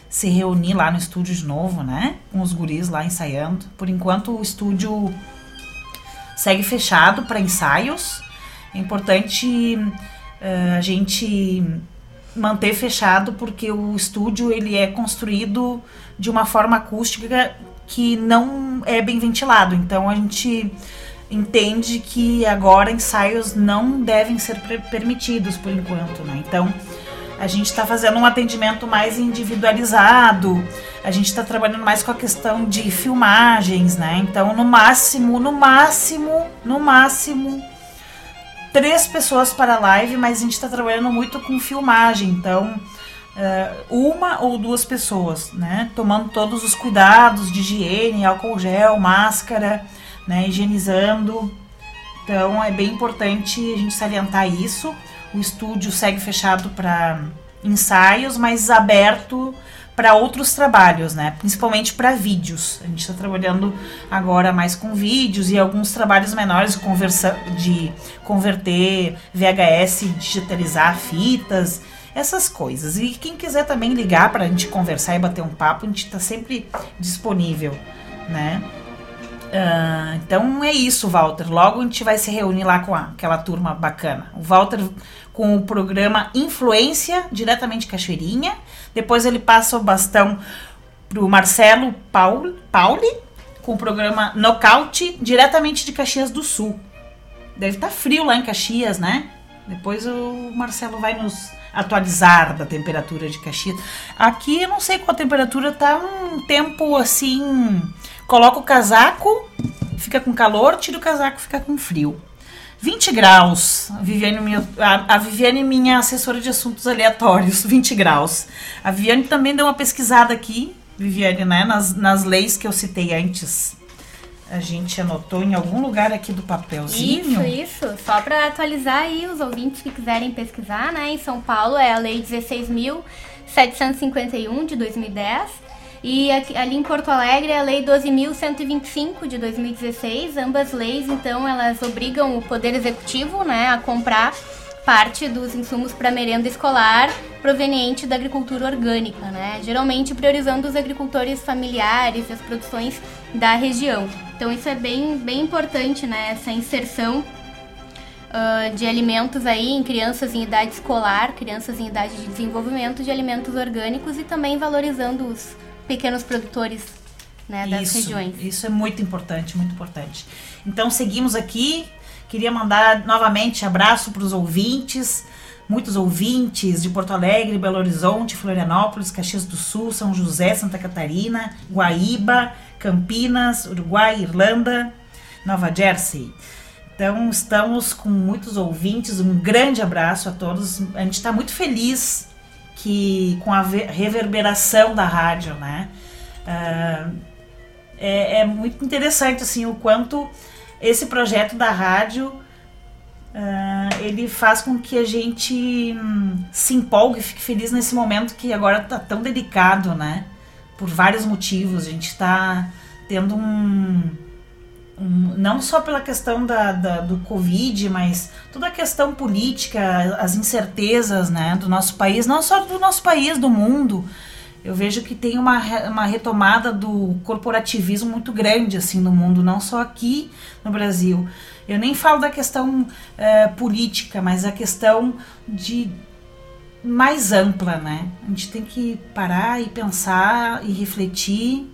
S1: se reunir lá no estúdio de novo, né, com os guris lá ensaiando. Por enquanto o estúdio segue fechado para ensaios. É importante uh, a gente manter fechado porque o estúdio ele é construído de uma forma acústica que não é bem ventilado. Então a gente entende que agora ensaios não devem ser permitidos por enquanto, né? Então a gente está fazendo um atendimento mais individualizado, a gente está trabalhando mais com a questão de filmagens, né? Então no máximo, no máximo, no máximo três pessoas para a live, mas a gente está trabalhando muito com filmagem, então uh, uma ou duas pessoas, né? Tomando todos os cuidados de higiene, álcool gel, máscara, né? Higienizando. Então é bem importante a gente salientar isso. o estúdio segue fechado para ensaios, mas aberto para outros trabalhos, né? Principalmente para vídeos. A gente está trabalhando agora mais com vídeos e alguns trabalhos menores de, conversa, de converter VHS, digitalizar fitas, essas coisas. E quem quiser também ligar para a gente conversar e bater um papo, a gente está sempre disponível, né? Uh, então é isso, Walter. Logo a gente vai se reunir lá com a, aquela turma bacana. O Walter com o programa Influência, diretamente de Cachoeirinha. Depois ele passa o bastão pro Marcelo Paul, Pauli, com o programa Nocaute, diretamente de Caxias do Sul. Deve estar tá frio lá em Caxias, né? Depois o Marcelo vai nos atualizar da temperatura de Caxias. Aqui eu não sei qual a temperatura, tá um tempo assim. Coloca o casaco, fica com calor, tira o casaco, fica com frio. 20 graus. A Viviane, minha, a, Viviane, minha assessora de assuntos aleatórios, 20 graus. A Viviane também deu uma pesquisada aqui, Viviane, né, nas, nas leis que eu citei antes. A gente anotou em algum lugar aqui do papelzinho.
S2: Isso, isso. Só para atualizar aí os ouvintes que quiserem pesquisar, né? Em São Paulo é a Lei 16.751 de 2010 e aqui, ali em Porto Alegre, a Lei 12.125 de 2016, ambas leis, então, elas obrigam o Poder Executivo né, a comprar parte dos insumos para merenda escolar proveniente da agricultura orgânica, né? Geralmente priorizando os agricultores familiares e as produções da região. Então isso é bem, bem importante, né? Essa inserção uh, de alimentos aí em crianças em idade escolar, crianças em idade de desenvolvimento de alimentos orgânicos e também valorizando os pequenos produtores né, das
S1: isso,
S2: regiões.
S1: Isso é muito importante, muito importante. Então seguimos aqui. Queria mandar novamente abraço para os ouvintes, muitos ouvintes de Porto Alegre, Belo Horizonte, Florianópolis, Caxias do Sul, São José, Santa Catarina, Guaíba, Campinas, Uruguai, Irlanda, Nova Jersey. Então estamos com muitos ouvintes, um grande abraço a todos. A gente está muito feliz que com a reverberação da rádio, né? Uh, é, é, muito interessante assim o quanto esse projeto da rádio uh, ele faz com que a gente hum, se empolgue, fique feliz nesse momento que agora está tão delicado, né? Por vários motivos, a gente está tendo um não só pela questão da, da, do Covid, mas toda a questão política, as incertezas né, do nosso país, não só do nosso país, do mundo. Eu vejo que tem uma, uma retomada do corporativismo muito grande assim no mundo, não só aqui no Brasil. Eu nem falo da questão é, política, mas a questão de mais ampla, né? A gente tem que parar e pensar e refletir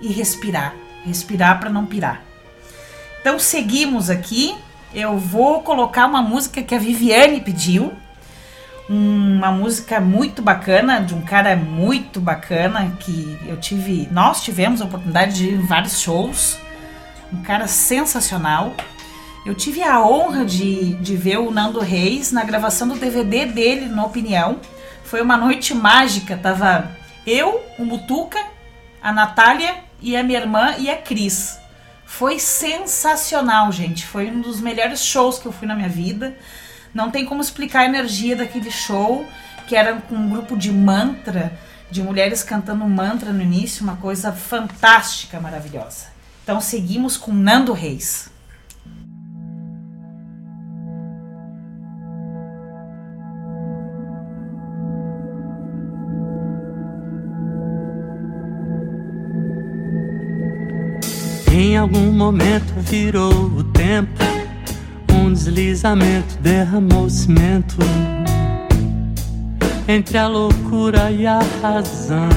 S1: e respirar, respirar para não pirar. Então seguimos aqui. Eu vou colocar uma música que a Viviane pediu. Uma música muito bacana, de um cara muito bacana, que eu tive. Nós tivemos a oportunidade de ir em vários shows. Um cara sensacional. Eu tive a honra de, de ver o Nando Reis na gravação do DVD dele, no Opinião. Foi uma noite mágica. Tava eu, o Mutuca, a Natália e a minha irmã e a Cris. Foi sensacional, gente. Foi um dos melhores shows que eu fui na minha vida. Não tem como explicar a energia daquele show, que era com um grupo de mantra, de mulheres cantando mantra no início, uma coisa fantástica, maravilhosa. Então seguimos com Nando Reis.
S7: Em algum momento virou o tempo, um deslizamento derramou cimento entre a loucura e a razão.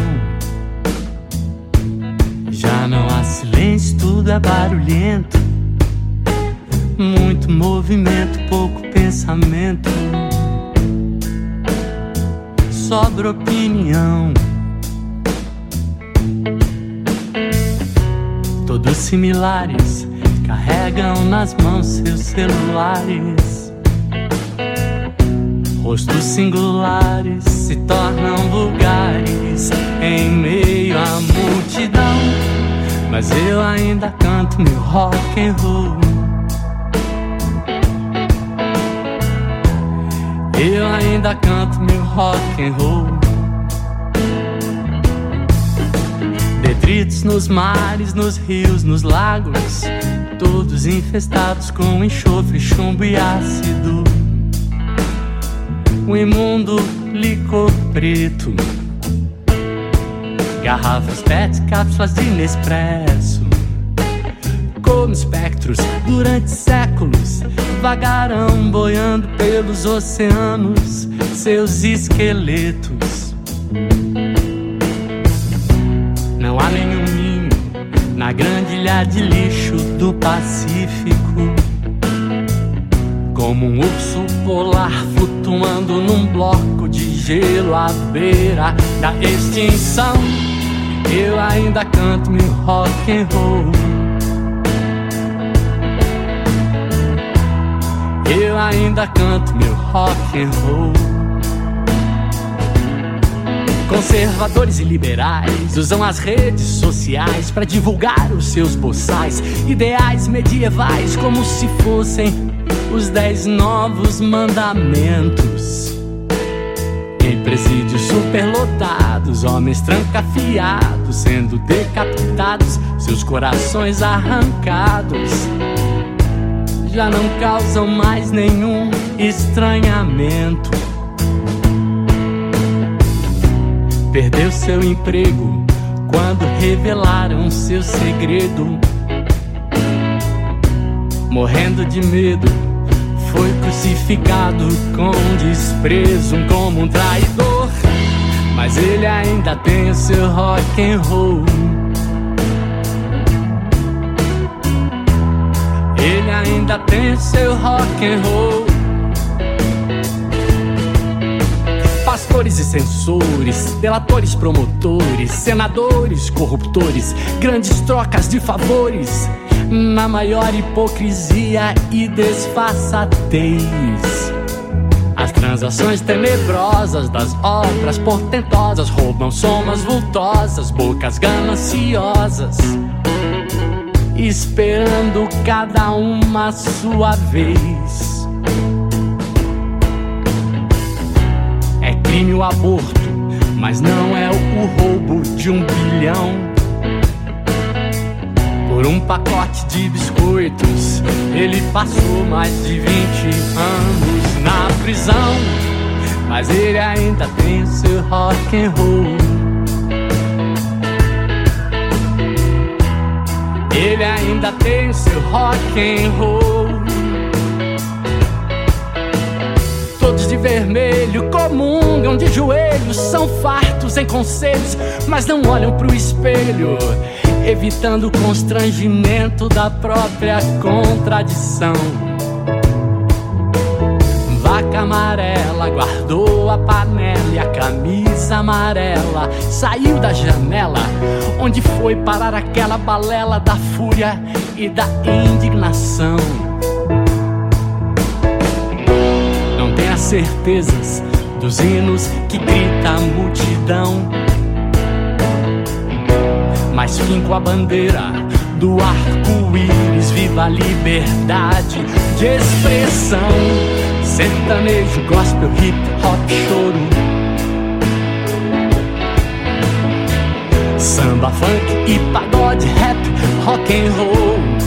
S7: Já não há silêncio, tudo é barulhento, muito movimento, pouco pensamento, sobra opinião. Todos similares, carregam nas mãos seus celulares. Rostos singulares se tornam vulgares em meio à multidão. Mas eu ainda canto meu rock and roll. Eu ainda canto meu rock and roll. Detritos nos mares, nos rios, nos lagos, todos infestados com enxofre, chumbo e ácido. O imundo licor preto, garrafas PET, cápsulas de Nespresso como espectros durante séculos vagarão boiando pelos oceanos seus esqueletos. Não há nenhum ninho na grande ilha de lixo do Pacífico. Como um urso polar flutuando num bloco de gelo à beira da extinção. Eu ainda canto meu rock and roll. Eu ainda canto meu rock and roll. Conservadores e liberais usam as redes sociais para divulgar os seus boçais, ideais medievais como se fossem os dez novos mandamentos. Em presídios superlotados, homens trancafiados sendo decapitados, seus corações arrancados já não causam mais nenhum estranhamento. Perdeu seu emprego quando revelaram seu segredo. Morrendo de medo, foi crucificado com desprezo como um traidor. Mas ele ainda tem o seu rock and roll. Ele ainda tem seu rock and roll. Pastores e censores, delatores, promotores, senadores, corruptores, grandes trocas de favores, na maior hipocrisia e desfaçatez. As transações tenebrosas das obras portentosas roubam somas vultosas, bocas gananciosas esperando cada uma sua vez. Crime o aborto, mas não é o roubo de um bilhão. Por um pacote de biscoitos, ele passou mais de 20 anos na prisão. Mas ele ainda tem seu rock and roll. Ele ainda tem seu rock and roll. De vermelho comungam de joelhos, são fartos em conselhos, mas não olham pro espelho, evitando o constrangimento da própria contradição vaca amarela guardou a panela e a camisa amarela saiu da janela onde foi parar aquela balela da fúria e da indignação. Não tenha certezas dos hinos que grita a multidão, mas finco a bandeira do arco-íris, viva a liberdade de expressão sertanejo, gospel, hip hop, choro. Samba, funk e pagode, rap, rock and roll.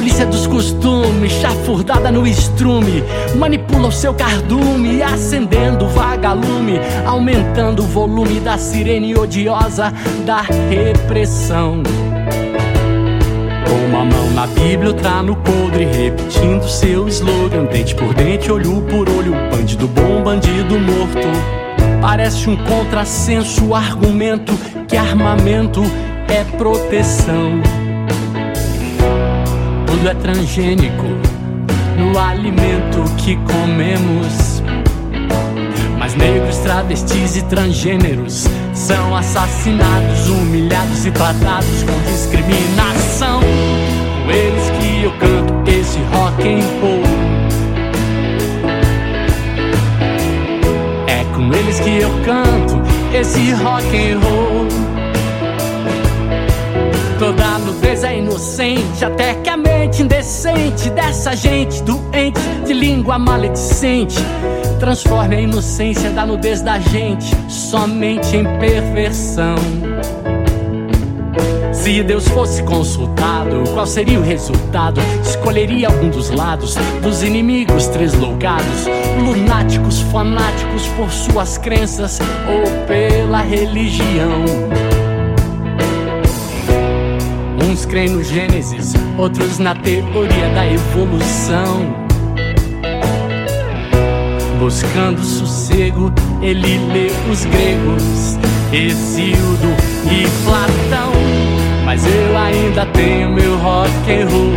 S7: Polícia dos costumes, chafurdada no estrume, manipula o seu cardume, acendendo vagalume, aumentando o volume da sirene odiosa da repressão. Com uma mão na Bíblia, outra no podre, repetindo seu slogan, dente por dente, olho por olho, bandido bom, bandido morto. Parece um contrassenso argumento que armamento é proteção. Tudo é transgênico no alimento que comemos. Mas negros, travestis e transgêneros são assassinados, humilhados e tratados com discriminação. Com eles que eu canto esse rock and roll. É com eles que eu canto esse rock and roll. Inocente até que a mente indecente dessa gente doente de língua maledicente transforme a inocência da nudez da gente somente em perversão. Se Deus fosse consultado, qual seria o resultado? Escolheria algum dos lados dos inimigos tresloucados, lunáticos, fanáticos por suas crenças ou pela religião. Creem no Gênesis, outros na teoria da evolução. Buscando sossego, ele lê os gregos, Hesíodo e Platão. Mas eu ainda tenho meu rock and roll.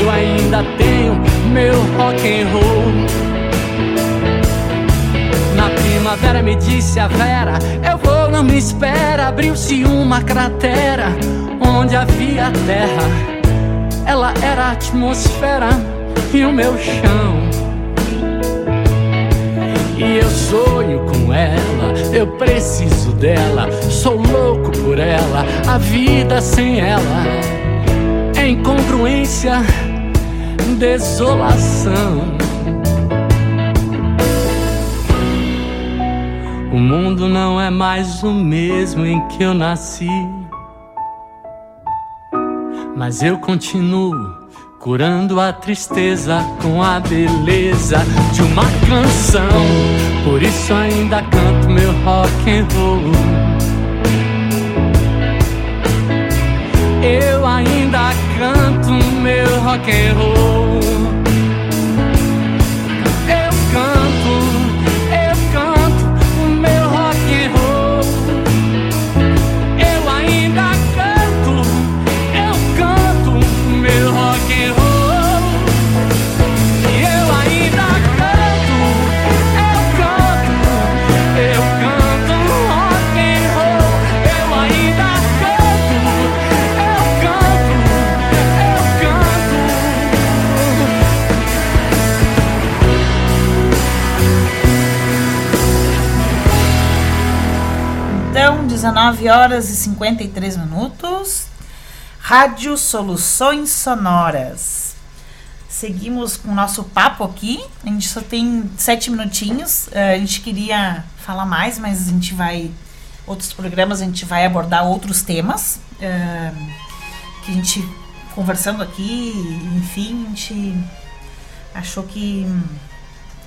S7: Eu ainda tenho meu rock and roll. Na primavera me disse a Vera, eu não me espera. Abriu-se uma cratera onde havia terra. Ela era a atmosfera e o meu chão. E eu sonho com ela, eu preciso dela, sou louco por ela, a vida sem ela é incongruência, desolação. O mundo não é mais o mesmo em que eu nasci, mas eu continuo curando a tristeza com a beleza de uma canção. Por isso ainda canto meu rock and roll. Eu ainda canto meu rock and roll.
S1: 9 horas e 53 minutos. Rádio Soluções Sonoras. Seguimos com o nosso papo aqui. A gente só tem sete minutinhos. Eh, a gente queria falar mais, mas a gente vai. Outros programas a gente vai abordar outros temas eh, que a gente conversando aqui, enfim, a gente achou que hum,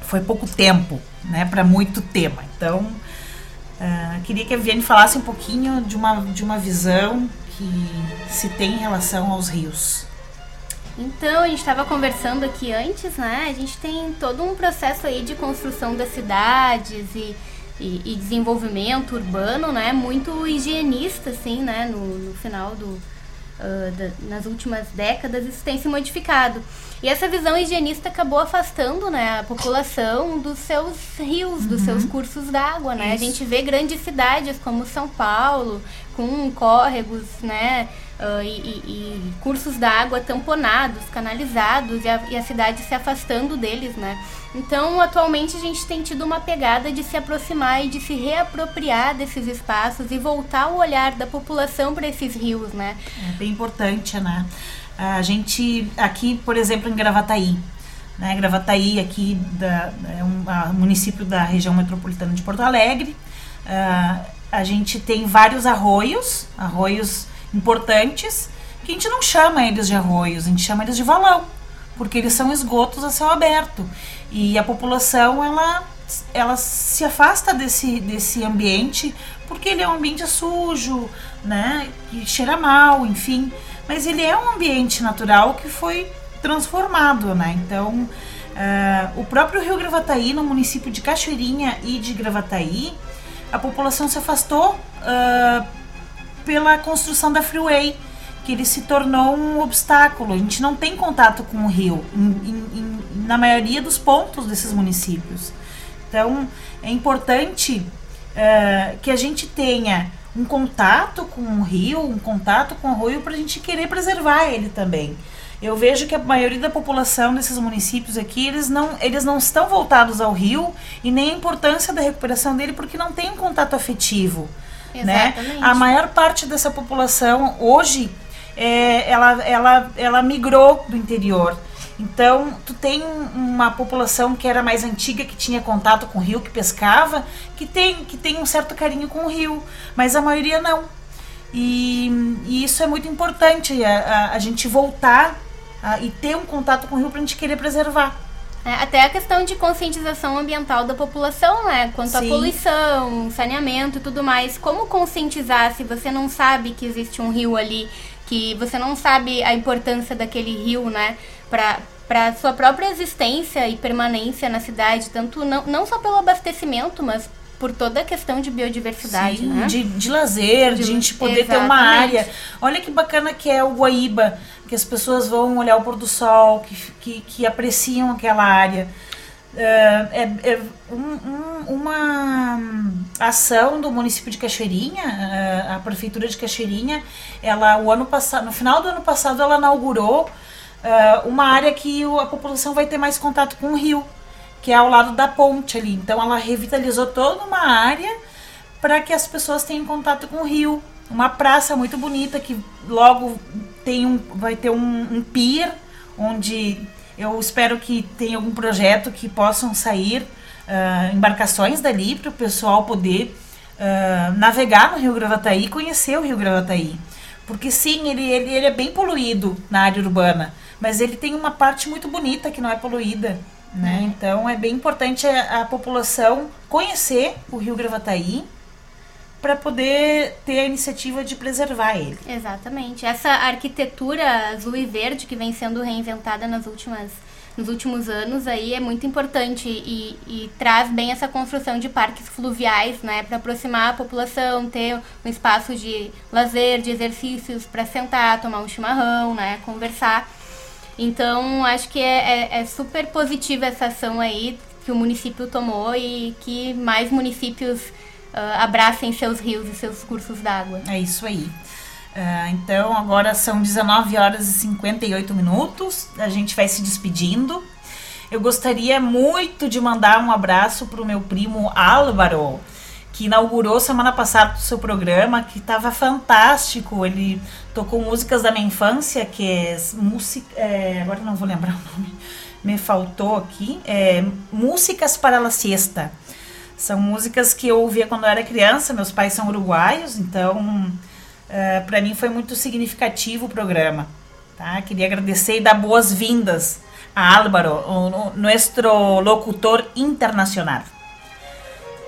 S1: foi pouco tempo, né, para muito tema. Então, ah, queria que a Viviane falasse um pouquinho de uma, de uma visão que se tem em relação aos rios.
S2: Então, a gente estava conversando aqui antes, né? A gente tem todo um processo aí de construção das cidades e, e, e desenvolvimento urbano, né? Muito higienista, assim, né? No, no final do... da- nas últimas décadas isso tem se modificado. E essa visão higienista acabou afastando né, a população dos seus rios, dos seus cursos d'água. Né? A gente vê grandes cidades como São Paulo, com córregos, né? Ah, e, e- cursos d'água tamponados, canalizados, e a, e a cidade se afastando deles, né? Então, atualmente, a gente tem tido uma pegada de se aproximar e de se reapropriar desses espaços e voltar o olhar da população para esses rios, né?
S1: É bem importante, né? A gente, aqui, por exemplo, em Gravataí, né? Gravataí aqui da, é um município da região metropolitana de Porto Alegre. Ah, a gente tem vários arroios, arroios importantes, que a gente não chama eles de arroios, a gente chama eles de valão, porque eles são esgotos a céu aberto. E a população, ela, ela se afasta desse, desse ambiente porque ele é um ambiente sujo, né? Que cheira mal, enfim. Mas ele é um ambiente natural que foi transformado, né? Então, ah, o próprio Rio Gravataí, no município de Cachoeirinha e de Gravataí, a população se afastou ah, pela construção da freeway, que ele se tornou um obstáculo. A gente não tem contato com o rio em- em- em- na maioria dos pontos desses municípios. Então, é importante eh, que a gente tenha um contato com o rio, um contato com o arroio, para a gente querer preservar ele também. Eu vejo que a maioria da população desses municípios aqui, eles não, eles não estão voltados ao rio e nem a importância da recuperação dele porque não tem um contato afetivo. Né?
S2: Exatamente.
S1: A maior parte dessa população hoje é, ela, ela, ela migrou do interior. Então, tu tem uma população que era mais antiga, que tinha contato com o rio, que pescava, que tem, que tem um certo carinho com o rio, mas a maioria não. E, e isso é muito importante, a, a, a gente voltar a- e ter um contato com o rio para a gente querer preservar.
S2: É, até a questão de conscientização ambiental da população, né? Quanto à poluição, saneamento e tudo mais. Como conscientizar se você não sabe que existe um rio ali, que você não sabe a importância daquele rio, né? Pra, pra sua própria existência e permanência na cidade, tanto não, não só pelo abastecimento, mas por toda a questão de biodiversidade,
S1: Sim,
S2: né?
S1: de, de lazer, de,
S2: De-
S1: a gente poder ter uma
S2: exatamente.
S1: área. Olha que bacana que é o Guaíba, que as pessoas vão olhar o pôr do sol, que, que, que apreciam aquela área. É, é- é um- um- uma ação do município de Cachoeirinha, a prefeitura de Cachoeirinha, ela o ano passado, no final do ano passado, ela inaugurou é, uma área que a população vai ter mais contato com o rio, que é ao lado da ponte ali. Então ela revitalizou toda uma área para que as pessoas tenham contato com o rio. Uma praça muito bonita que logo tem um, vai ter um, um pier onde eu espero que tenha algum projeto que possam sair ah, embarcações dali para o pessoal poder ah, navegar no Rio Gravataí e conhecer o Rio Gravataí. Porque sim, ele, ele, ele é bem poluído na área urbana, mas ele tem uma parte muito bonita que não é poluída. Né? Então é bem importante a, a população conhecer o Rio Gravataí para poder ter a iniciativa de preservar ele.
S2: Exatamente. Essa arquitetura azul e verde que vem sendo reinventada nas últimas, nos últimos anos aí é muito importante e, e traz bem essa construção de parques fluviais, né, para aproximar a população, ter um espaço de lazer, de exercícios para sentar, tomar um chimarrão, né, conversar. Então, acho que é, é- é super positiva essa ação aí que o município tomou e que mais municípios ah, abracem seus rios e seus cursos d'água.
S1: É isso aí. Ah, então agora são 19 horas e 58 minutos. A gente vai se despedindo. Eu gostaria muito de mandar um abraço para o meu primo Álvaro, que inaugurou semana passada o seu programa, que estava fantástico. Ele tocou músicas da minha infância, que é música. é, agora não vou lembrar o nome, me faltou aqui. É, Músicas para la Siesta. São músicas que eu ouvia quando eu era criança. Meus pais são uruguaios, então para mim foi muito significativo o programa. Tá? Queria agradecer e dar boas-vindas a Álvaro, o, o nosso locutor internacional.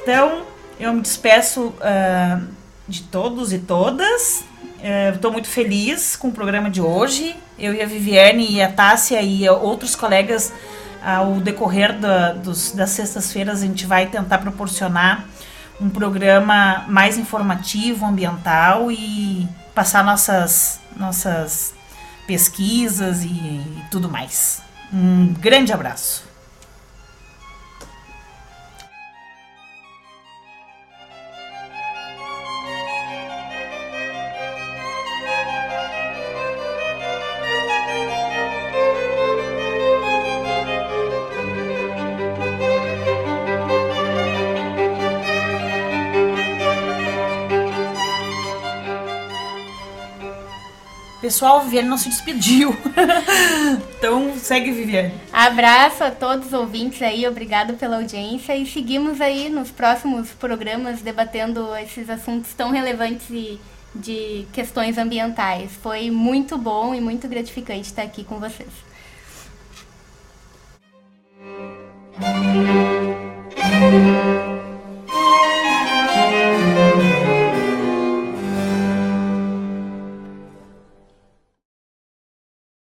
S1: Então, eu me despeço ah, de todos e todas. Estou muito feliz com o programa de hoje. Eu e a Viviane e a Tássia e outros colegas, ao decorrer da, dos, das sextas-feiras, a gente vai tentar proporcionar um programa mais informativo, ambiental e passar nossas, nossas pesquisas e, e tudo mais. Um grande abraço. Pessoal, Viviane não se despediu. então segue, Viviane.
S2: Abraço a todos os ouvintes aí, obrigado pela audiência e seguimos aí nos próximos programas debatendo esses assuntos tão relevantes e de questões ambientais. Foi muito bom e muito gratificante estar aqui com vocês.